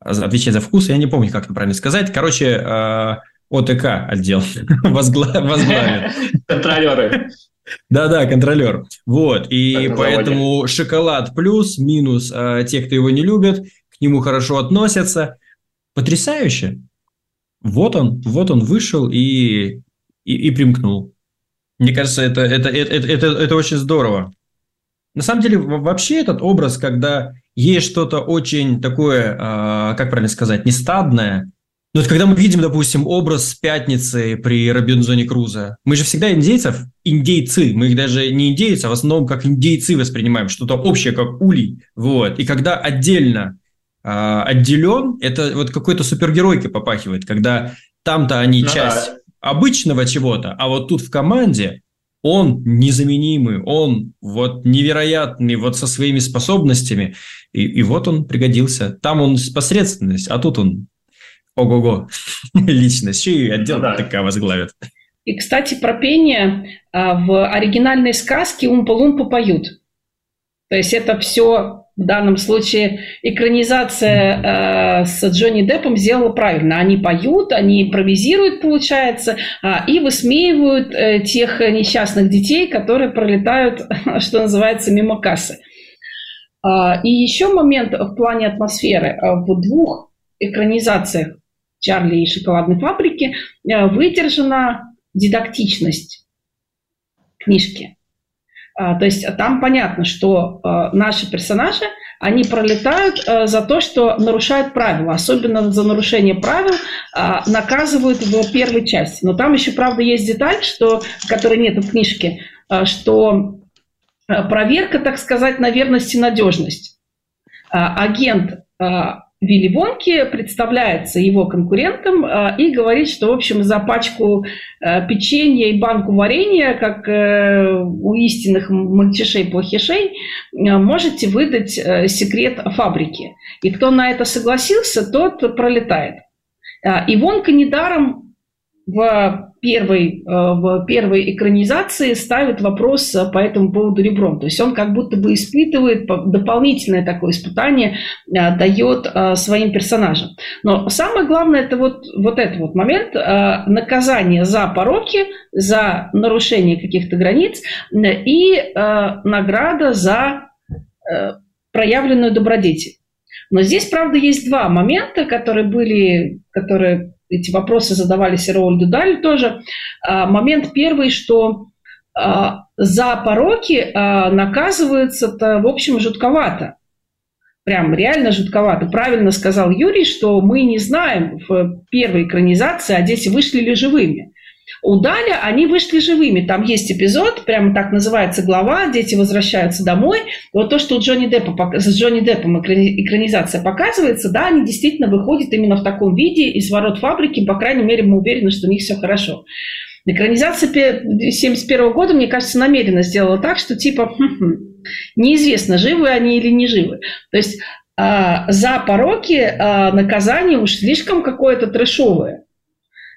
отвечать за вкус. Я не помню, как это правильно сказать. Короче, э, ОТК отдел возглавит. Контролеры. Да-да, контролер. Вот, и поэтому шоколад плюс, минус, а те, кто его не любит, к нему хорошо относятся. Потрясающе. Вот он, вот он вышел и, и, и примкнул. Мне кажется, это, это, это, это, это очень здорово. На самом деле, вообще этот образ, когда есть что-то очень такое, а, как правильно сказать, нестадное, но вот когда мы видим, допустим, образ пятницы при Робинзоне Круза, мы же всегда индейцев, индейцы, мы их даже не индейцы, а в основном как индейцы воспринимаем, что-то общее, как улей. Вот. И когда отдельно э, отделен, это вот какой-то супергеройкой попахивает, когда там-то они ну, часть да. обычного чего-то, а вот тут в команде он незаменимый, он вот невероятный, вот со своими способностями, и, и вот он пригодился. Там он посредственность, а тут он ого-го личность, еще и отдел ну, да. такая возглавит. И, кстати, про пение а, в оригинальной сказке Умпа-Лумпа поют. То есть это все в данном случае экранизация э, с Джонни Деппом сделала правильно. Они поют, они импровизируют, получается, э, и высмеивают э, тех несчастных детей, которые пролетают, что называется, мимо кассы. Э, и еще момент в плане атмосферы. В двух экранизациях Чарли и шоколадной фабрики э, выдержана дидактичность книжки. А, то есть там понятно, что э, наши персонажи, они пролетают э, за то, что нарушают правила. Особенно за нарушение правил а, наказывают в первой части. Но там еще, правда, есть деталь, что, которой нет в книжке, что проверка, так сказать, на верность и надежность. А, агент Вилли Вонки представляется его конкурентом э, и говорит, что, в общем, за пачку э, печенья и банку варенья, как э, у истинных мальчишей-плохишей, можете выдать секрет фабрики. И кто на это согласился, тот пролетает. И Вонка недаром в первой, э, в первой экранизации ставит вопрос э, по этому поводу ребром. То есть он как будто бы испытывает дополнительное такое испытание, э, дает своим персонажам. Но самое главное это вот, вот этот вот момент наказание за пороки, за нарушение каких-то границ и награда за проявленную добродетель. Но здесь, правда, есть два момента, которые были, которые эти вопросы задавались и Роальду Даль тоже. А, момент первый, что а, за пороки а, наказывается-то, в общем, жутковато. Прям реально жутковато. Правильно сказал Юрий, что мы не знаем в первой экранизации, дети вышли ли живыми. У Даля они вышли живыми. Там есть эпизод, прямо так называется глава, дети возвращаются домой. Вот то, что у Джонни Деппа, с Джонни Деппом экранизация показывается, да, они действительно выходят именно в таком виде из ворот фабрики, по крайней мере, мы уверены, что у них все хорошо. Экранизация 1971 года, мне кажется, намеренно сделала так, что типа хм-хм, неизвестно, живы они или не живы. То есть э, за пороки э, наказание уж слишком какое-то трэшовое.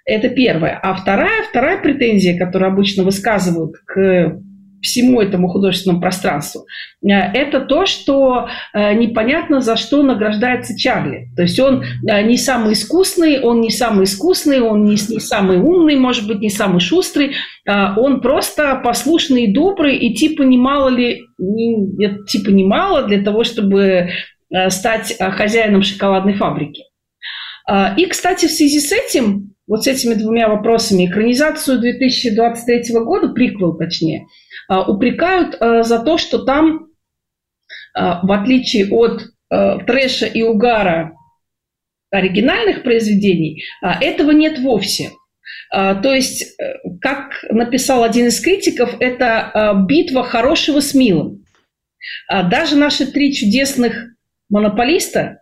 Это первое. А вторая, вторая претензия, которую обычно высказывают к всему этому художественному пространству, э, это то, что э, непонятно, за что награждается Чарли. То есть он э, не самый искусный, он не самый искусный, он не, не самый умный, может быть, не самый шустрый, он просто послушный и добрый, и типа немало ли, типа немало для того, чтобы стать хозяином шоколадной фабрики. И, кстати, в связи с этим вот с этими двумя вопросами экранизацию 2023 года, приквел точнее, а, упрекают а, за то, что там, а, в отличие от трэша и угара оригинальных произведений, этого нет вовсе. То есть, э, как написал один из критиков, это битва хорошего с милым. Даже наши три чудесных монополиста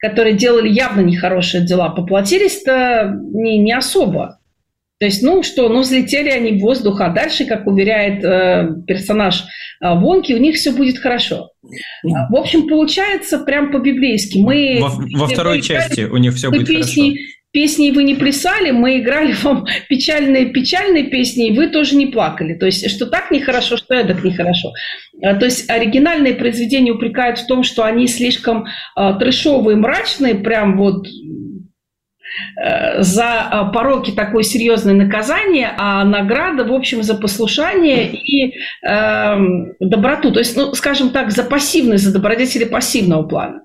которые делали явно нехорошие дела, поплатились-то не, не особо. То есть, ну что, ну взлетели они в воздух, а дальше, как уверяет э, персонаж э, Вонки, у них все будет хорошо. В общем, получается прям по-библейски. Мы во, во второй части у них все будет песни, хорошо. Песни вы не плясали, мы играли вам печальные-печальные песни, и вы тоже не плакали. То есть, что так нехорошо, что это нехорошо. А, то есть, оригинальные произведения упрекают в том, что они слишком э, трешовые, мрачные, прям вот э, за а, пороки такое серьезное наказание, а награда, в общем, за послушание и э, доброту. То есть, ну, скажем так, за пассивность, за добродетели пассивного плана.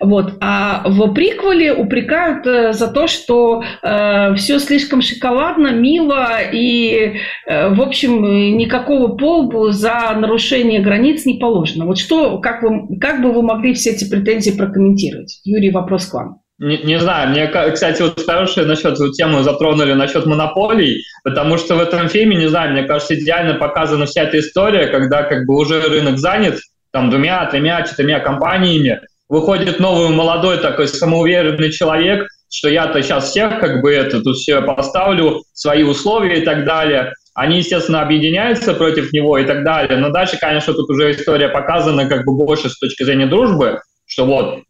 Вот. А в приквеле упрекают э, за то, что э, все слишком шоколадно, мило и, э, в общем, никакого полбу за нарушение границ не положено. Вот что, как, вы, как бы вы могли все эти претензии прокомментировать? Юрий, вопрос к вам. Не, не знаю, мне, кстати, вот хорошую насчет эту тему затронули насчет монополий, потому что в этом фильме, не знаю, мне кажется, идеально показана вся эта история, когда как бы уже рынок занят, там двумя, тремя, четырьмя компаниями, выходит новый молодой такой самоуверенный человек, что я-то сейчас всех как бы это тут все поставлю, свои условия и так далее. Они, естественно, объединяются против него и так далее. Но дальше, конечно, тут уже история показана как бы больше с точки зрения дружбы, что вот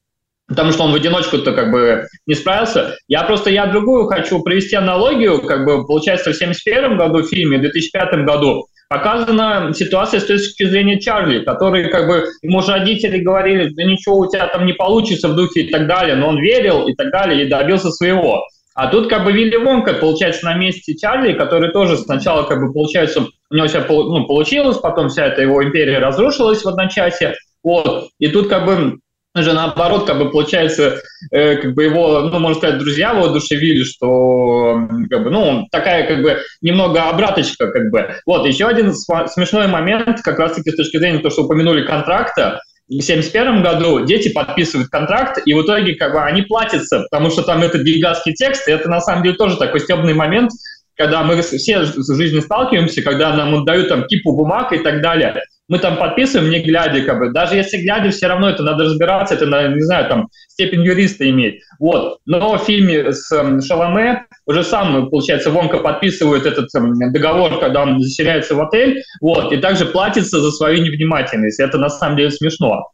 потому что он в одиночку-то как бы не справился. Я просто, я другую хочу привести аналогию, как бы, получается, в 71 году в фильме, в 2005 году показана ситуация с точки зрения Чарли, который, как бы, ему же родители говорили, да ничего у тебя там не получится в духе и так далее, но он верил и так далее, и добился своего. А тут как бы Вилли Вонка, получается, на месте Чарли, который тоже сначала, как бы, получается, у него все ну, получилось, потом вся эта его империя разрушилась в одночасье, вот, и тут как бы же наоборот, как бы получается, э, как бы его, ну, можно сказать, друзья воодушевили, что, как бы, ну, такая, как бы, немного обраточка, как бы. Вот, еще один смешной момент, как раз-таки с точки зрения того, что упомянули контракта, в 1971 году дети подписывают контракт, и в итоге как бы они платятся, потому что там этот гигантский текст, и это на самом деле тоже такой стебный момент, когда мы все в жизни сталкиваемся, когда нам отдают там кипу бумаг и так далее мы там подписываем, не глядя, как бы. Даже если глядя, все равно это надо разбираться, это, не знаю, там, степень юриста иметь. Вот. Но в фильме с э, Шаломе уже сам, получается, Вонка подписывает этот э, договор, когда он заселяется в отель, вот, и также платится за свою невнимательность. Это на самом деле смешно.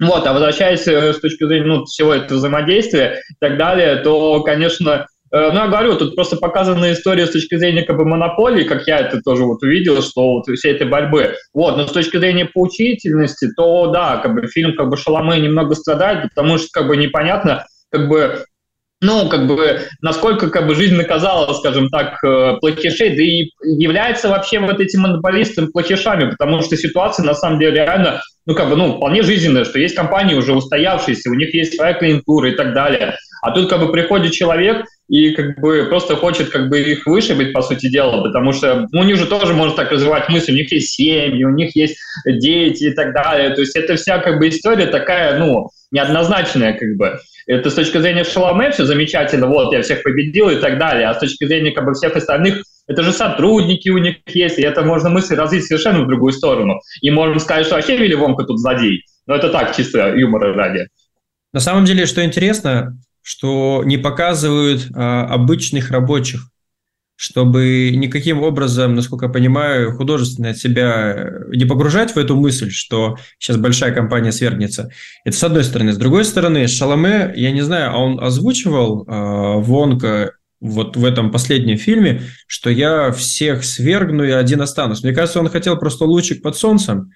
Вот, а возвращаясь э, с точки зрения ну, всего этого взаимодействия и так далее, то, конечно, Э, ну, я говорю, тут просто показана история с точки зрения как бы монополии, как я это тоже вот увидел, что вот всей этой борьбы. Вот, но с точки зрения поучительности, то да, как бы фильм как бы Шаломе немного страдает, потому что как бы непонятно, как бы ну, как бы, насколько как бы жизнь наказала, скажем так, э, плохишей, да и является вообще вот этим монополистом плохишами, потому что ситуация на самом деле реально, ну, как бы, ну, вполне жизненная, что есть компании уже устоявшиеся, у них есть своя клиентура и так далее. А тут как бы приходит человек, и как бы просто хочет как бы их вышибить, по сути дела, потому что ну, у них же тоже можно так развивать мысль, у них есть семьи, у них есть дети и так далее. То есть это вся как бы история такая, ну, неоднозначная как бы. Это с точки зрения Шаломе все замечательно, вот, я всех победил и так далее, а с точки зрения как бы всех остальных, это же сотрудники у них есть, и это можно мысль развить совершенно в другую сторону. И можно сказать, что вообще Вилли Вонка тут злодей. Но это так, чисто юмора ради. На самом деле, что интересно, что не показывают а, обычных рабочих, чтобы никаким образом, насколько я понимаю, художественно себя э, не погружать в эту мысль, что сейчас большая компания свергнется. Это с одной стороны. С другой стороны, Шаломе, я не знаю, а он озвучивал э, Вонка вот в этом последнем фильме, что я всех свергну и один останусь. Мне кажется, он хотел просто лучик под солнцем,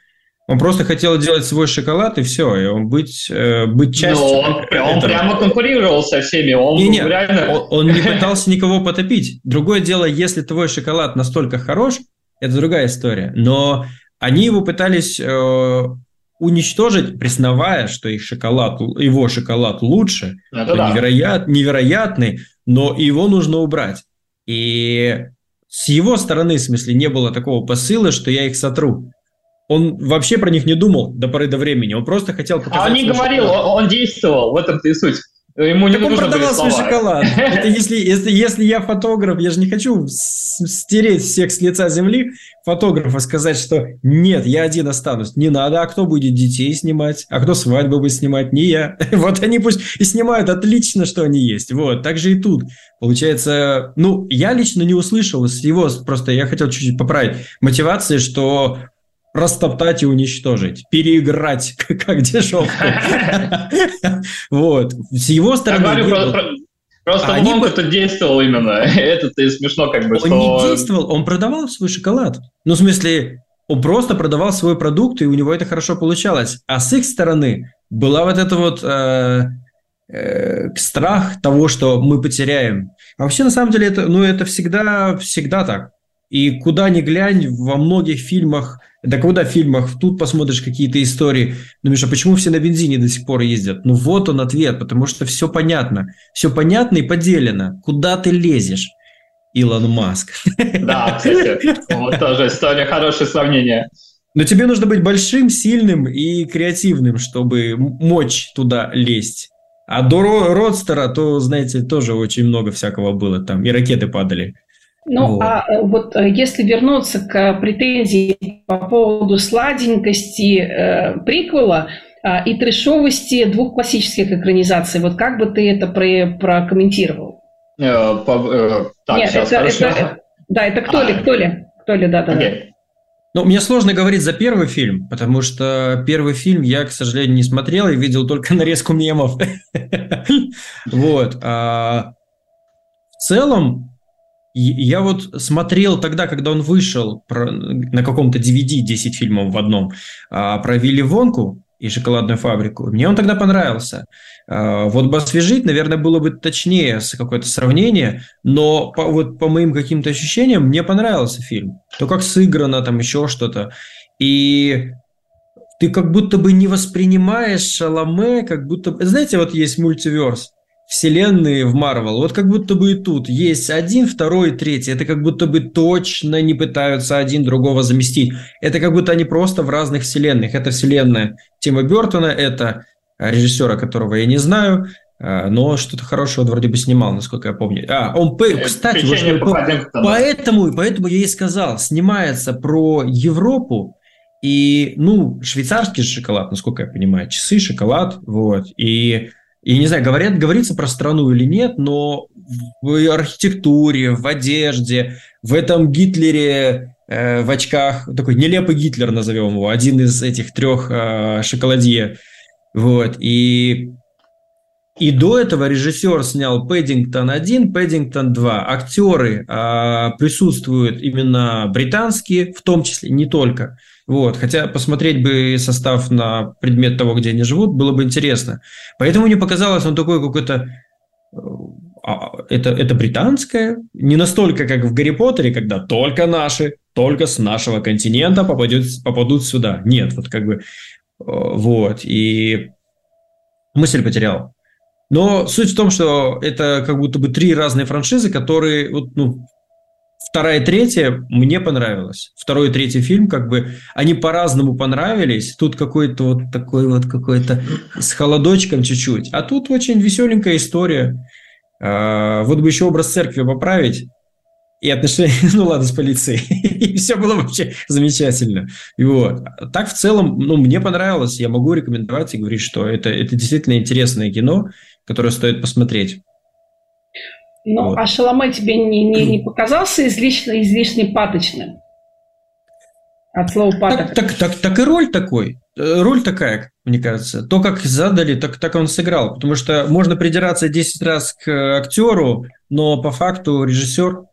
он просто хотел делать свой шоколад и все, и он быть, э, быть частью. Но он, он прямо конкурировал со всеми. Он не, не, реально... он, он не пытался никого потопить. Другое дело, если твой шоколад настолько хорош, это другая история. Но они его пытались э, уничтожить, признавая, что их шоколад, его шоколад лучше, это да. невероят, невероятный, но его нужно убрать. И с его стороны, в смысле, не было такого посыла, что я их сотру он вообще про них не думал до поры до времени. Он просто хотел показать... А он не говорил, он, он действовал, в этом-то и суть. Ему не так он продавал свой шоколад. Это если, если, если я фотограф, я же не хочу стереть всех с лица земли фотографа, сказать, что нет, я один останусь. Не надо, а кто будет детей снимать? А кто свадьбу будет снимать? Не я. Вот они пусть и снимают отлично, что они есть. Вот, так же и тут. Получается, ну, я лично не услышал с его, просто я хотел чуть-чуть поправить, мотивации, что растоптать и уничтожить, переиграть, как дешевку. Вот. С его стороны... Просто они он это действовал именно. Это-то и смешно, как бы, Он не действовал, он продавал свой шоколад. Ну, в смысле, он просто продавал свой продукт, и у него это хорошо получалось. А с их стороны была вот эта вот э, э, страх того, что мы потеряем. А вообще, на самом деле, это, ну, это всегда, всегда так. И куда ни глянь, во многих фильмах Это когда в фильмах тут посмотришь какие-то истории, думаешь, а почему все на бензине до сих пор ездят? Ну вот он ответ, потому что все понятно. Все понятно и поделено. Куда ты лезешь? Илон Маск. Да, кстати, вот тоже история, хорошее сравнение. Но тебе нужно быть большим, сильным и креативным, чтобы мочь туда лезть. А до Родстера, то, знаете, тоже очень много всякого было там, и ракеты падали. Ну, вот. а э, вот э, если вернуться к претензии по поводу сладенькости э, приквела э, и трешовости двух классических экранизаций, вот как бы ты это про прокомментировал? Э, по, э, так, Нет, сейчас, это, это, это, да, это кто а, ли, кто ли, кто ли, да, да. Okay. да. Ну, мне сложно говорить за первый фильм, потому что первый фильм я, к сожалению, не смотрел и видел только нарезку мемов. Вот. А, в целом, я вот смотрел тогда, когда он вышел на каком-то DVD 10 фильмов в одном а, про Вилли Вонку и шоколадную фабрику. Мне он тогда понравился. А, вот бы освежить, наверное, было бы точнее какое-то сравнение, но по, вот по моим каким-то ощущениям мне понравился фильм. То, как сыграно, там еще что-то. И ты как будто бы не воспринимаешь Шаломе, как будто... Знаете, вот есть мультиверс, вселенные в Марвел. Вот как будто бы и тут есть один, второй, третий. Это как будто бы точно не пытаются один другого заместить. Это как будто они просто в разных вселенных. Это вселенная Тима Бертона, это режиссера, которого я не знаю, а, но что-то хорошего вроде бы снимал, насколько я помню. А, он, кстати, вот, поэтому, поэтому я и сказал, снимается про Европу, и, ну, швейцарский шоколад, насколько я понимаю, часы, шоколад, вот, и, и не знаю, говорят, говорится про страну или нет, но в архитектуре, в одежде, в этом Гитлере э, в очках, такой нелепый Гитлер назовем его, один из этих трех э, шоколадье, вот, и, и до этого режиссер снял «Пэддингтон 1», «Пэддингтон 2». Актеры а, присутствуют именно британские, в том числе, не только. Вот, хотя посмотреть бы состав на предмет того, где они живут, было бы интересно. Поэтому мне показалось, он такой какой-то а, это, это британское, не настолько, как в Гарри Поттере, когда только наши, только с нашего континента попадет, попадут сюда. Нет, вот как бы вот, и мысль потерял. Но суть в том, что это как будто бы три разные франшизы, которые, вот, ну, вторая третья мне понравилось. Второй и третий фильм, как бы, они по-разному понравились. Тут какой-то вот такой вот какой-то с холодочком чуть-чуть. А тут очень веселенькая история. А, вот бы еще образ церкви поправить и отношения, ну ладно, с полицией. и все было вообще замечательно. И вот. Так в целом, ну, мне понравилось, я могу рекомендовать и говорить, что это, это действительно интересное кино, которое стоит посмотреть. Ну, вот. а Шаломе тебе не, не, не показался излишне, излишне паточным? От слова паток. Так, так, так, так и роль такой. Э, роль такая, мне кажется. То, как задали, так, так он сыграл. Потому что можно придираться 10 раз к актеру, но по факту режиссер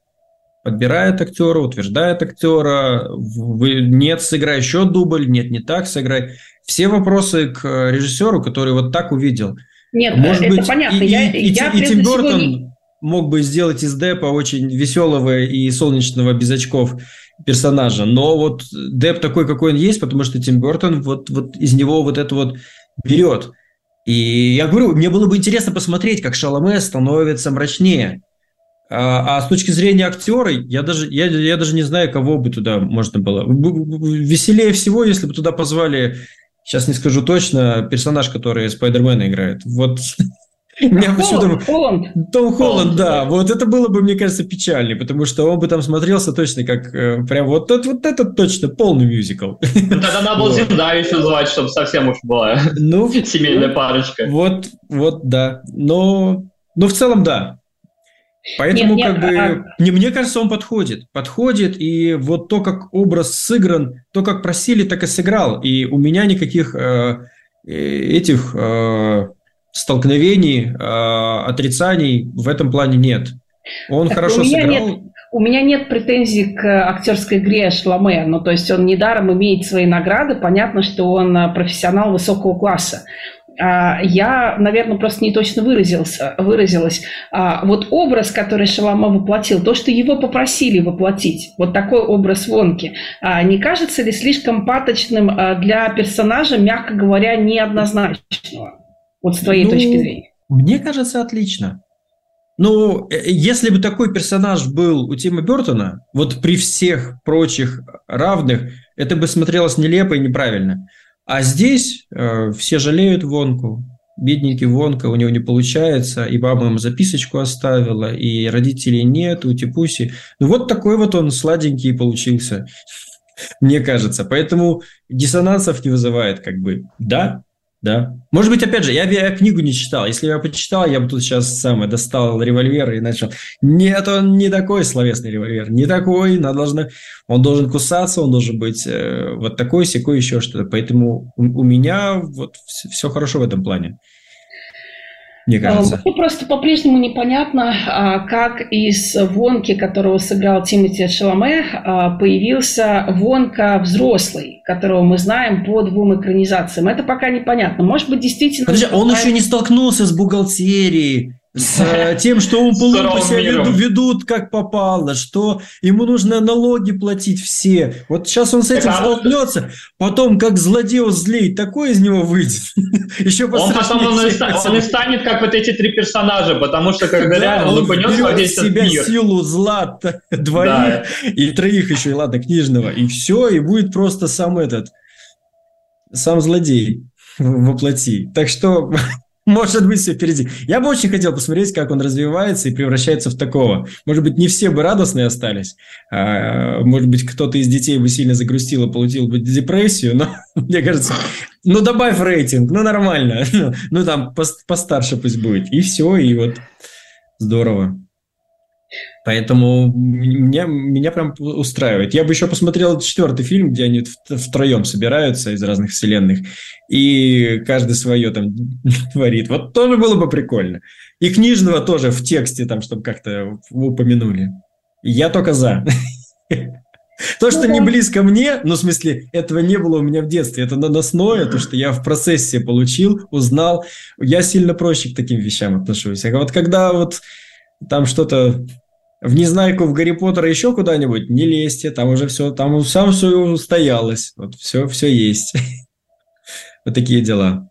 подбирает актера, утверждает актера, вы, нет, сыграй еще дубль, нет, не так, сыграй. Все вопросы к режиссеру, который вот так увидел. Нет, Может это быть, понятно. И, я, и, я, и, и Тим Бертон всего... мог бы сделать из Деппа очень веселого и солнечного без очков персонажа, но вот Депп такой, какой он есть, потому что Тим Бертон вот, вот из него вот это вот берет. И я говорю, мне было бы интересно посмотреть, как Шаломе становится мрачнее. А, а с точки зрения актера, я даже, я, я даже не знаю, кого бы туда можно было. Веселее всего, если бы туда позвали, сейчас не скажу точно, персонаж, который Спайдермена играет. Вот меня Холланд, Холланд. Том Холланд, да. Вот это было бы, мне кажется, печальнее, потому что он бы там смотрелся точно как э, прям вот, вот, вот это точно полный мюзикл. Ну, тогда надо было Зинда еще звать, чтобы совсем уж была ну, семейная парочка. Вот, вот, да. Но, но в целом, да. Поэтому, нет, как нет, бы, а... не, мне кажется, он подходит. Подходит, и вот то, как образ сыгран, то, как просили, так и сыграл. И у меня никаких э, э этих э, столкновений, э, отрицаний в этом плане нет. Он так хорошо у меня сыграл. Нет, у меня нет претензий к актерской игре Шламе. Ну, то есть он недаром имеет свои награды. Понятно, что он э, профессионал высокого класса. а, я, наверное, просто не точно выразился, выразилась. А, вот образ, который Шалама воплотил, то, что его попросили воплотить, вот такой образ Вонки, а, не кажется ли слишком паточным для персонажа, мягко говоря, неоднозначного? Вот с твоей ну, точки зрения. Мне кажется, отлично. Ну, э, если бы такой персонаж был у Тима Бертона, вот при всех прочих равных, это бы смотрелось нелепо и неправильно. А здесь э, все жалеют Вонку. Бедненький Вонка, у него не получается, и мама ему записочку оставила, и родителей нет, у Типуси. Ну вот такой вот он сладенький получился, мне кажется. Поэтому диссонансов не вызывает, как бы. Да, да. Может быть, опять же, я, я книгу не читал. Если я почитал, я бы тут сейчас самое достал револьвер и начал. Нет, он не такой словесный револьвер, не такой. Надо должно, он должен кусаться, он должен быть э, вот такой, секой, еще что-то. Поэтому у, у меня вот все хорошо в этом плане мне а, кажется. Мне просто по-прежнему непонятно, а, как из Вонки, которого сыграл Тимоти Шаломе, а, появился Вонка взрослый, которого мы знаем по двум экранизациям. Это пока непонятно. Может быть, действительно... Подожди, он еще не столкнулся с бухгалтерией, с э, тем, что он по себя ведут, ведут как попало, что ему нужно налоги платить все. Вот сейчас он с этим столкнется, потом как злодей злей, такой из него выйдет. Еще он потом он он и станет как вот эти три персонажа, потому что когда да, реально он понес весь себя мир. силу зла двоих да. и троих еще, и ладно, книжного, и все, и будет просто сам этот, сам злодей воплоти. Так что может быть, все впереди. Я бы очень хотел посмотреть, как он развивается и превращается в такого. Может быть, не все бы радостные остались. А, может быть, кто-то из детей бы сильно загрустил и получил бы депрессию. Но, мне кажется, ну, добавь рейтинг, ну, нормально. Ну, там, постарше пусть будет. И все, и вот здорово. Поэтому меня, меня прям устраивает. Я бы еще посмотрел четвертый фильм, где они втроем собираются из разных вселенных, и каждый свое там творит. Вот тоже было бы прикольно. И книжного тоже в тексте, там, чтобы как-то упомянули. Я только за. То, что не близко мне, ну, в смысле, этого не было у меня в детстве, это наносное, то, что я в процессе получил, узнал, я сильно проще к таким вещам отношусь. А вот когда вот там что-то в Незнайку, в Гарри Поттера, еще куда-нибудь, не лезьте, там уже все, там сам все устоялось, вот все, все есть. Вот такие дела.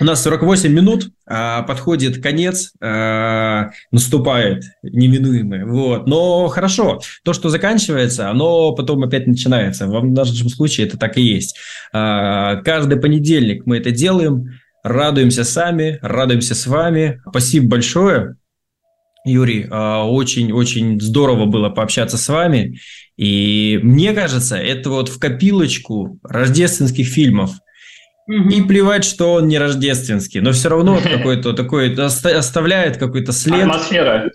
У нас 48 минут, а, подходит конец, а, наступает неминуемое. Вот. Но хорошо, то, что заканчивается, оно потом опять начинается. В нашем случае это так и есть. А, каждый понедельник мы это делаем, радуемся сами, радуемся с вами. Спасибо большое. Юрий, очень-очень здорово было пообщаться с вами. И мне кажется, это вот в копилочку рождественских фильмов. Угу. И плевать, что он не рождественский, но все равно какой-то такой оставляет какой-то след. Атмосфера.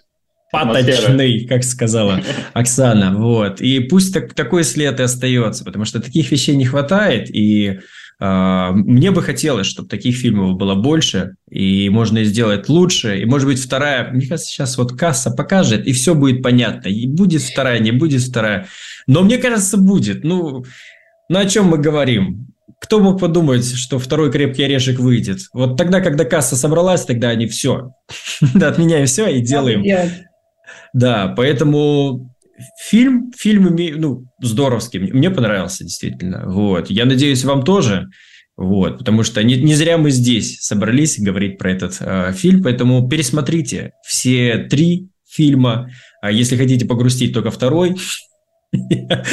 Паточный, как сказала Оксана. Вот. И пусть так, такой след и остается, потому что таких вещей не хватает. И мне бы хотелось, чтобы таких фильмов было больше, и можно сделать лучше. И, может быть, вторая, мне кажется, сейчас вот касса покажет, и все будет понятно. И будет вторая, не будет вторая. Но мне кажется, будет. Ну, ну о чем мы говорим? Кто мог подумать, что второй крепкий орешек выйдет? Вот тогда, когда касса собралась, тогда они все. Да, отменяем все и делаем. Да, поэтому фильм, фильм ну, здоровский, мне понравился действительно. Вот. Я надеюсь, вам тоже. Вот, потому что не, не зря мы здесь собрались говорить про этот э, фильм, поэтому пересмотрите все три фильма. А если хотите погрустить, только второй.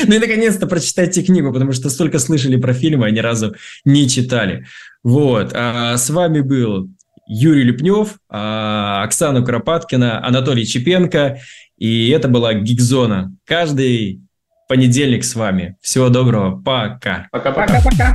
Ну и наконец-то прочитайте книгу, потому что столько слышали про фильмы, а ни разу не читали. Вот. А с вами был Юрий Лепнев, а, Оксана Куропаткина, Анатолий Чепенко. И это была Гигзона. Каждый понедельник с вами. Всего доброго. Пока. Пока-пока. Пока-пока.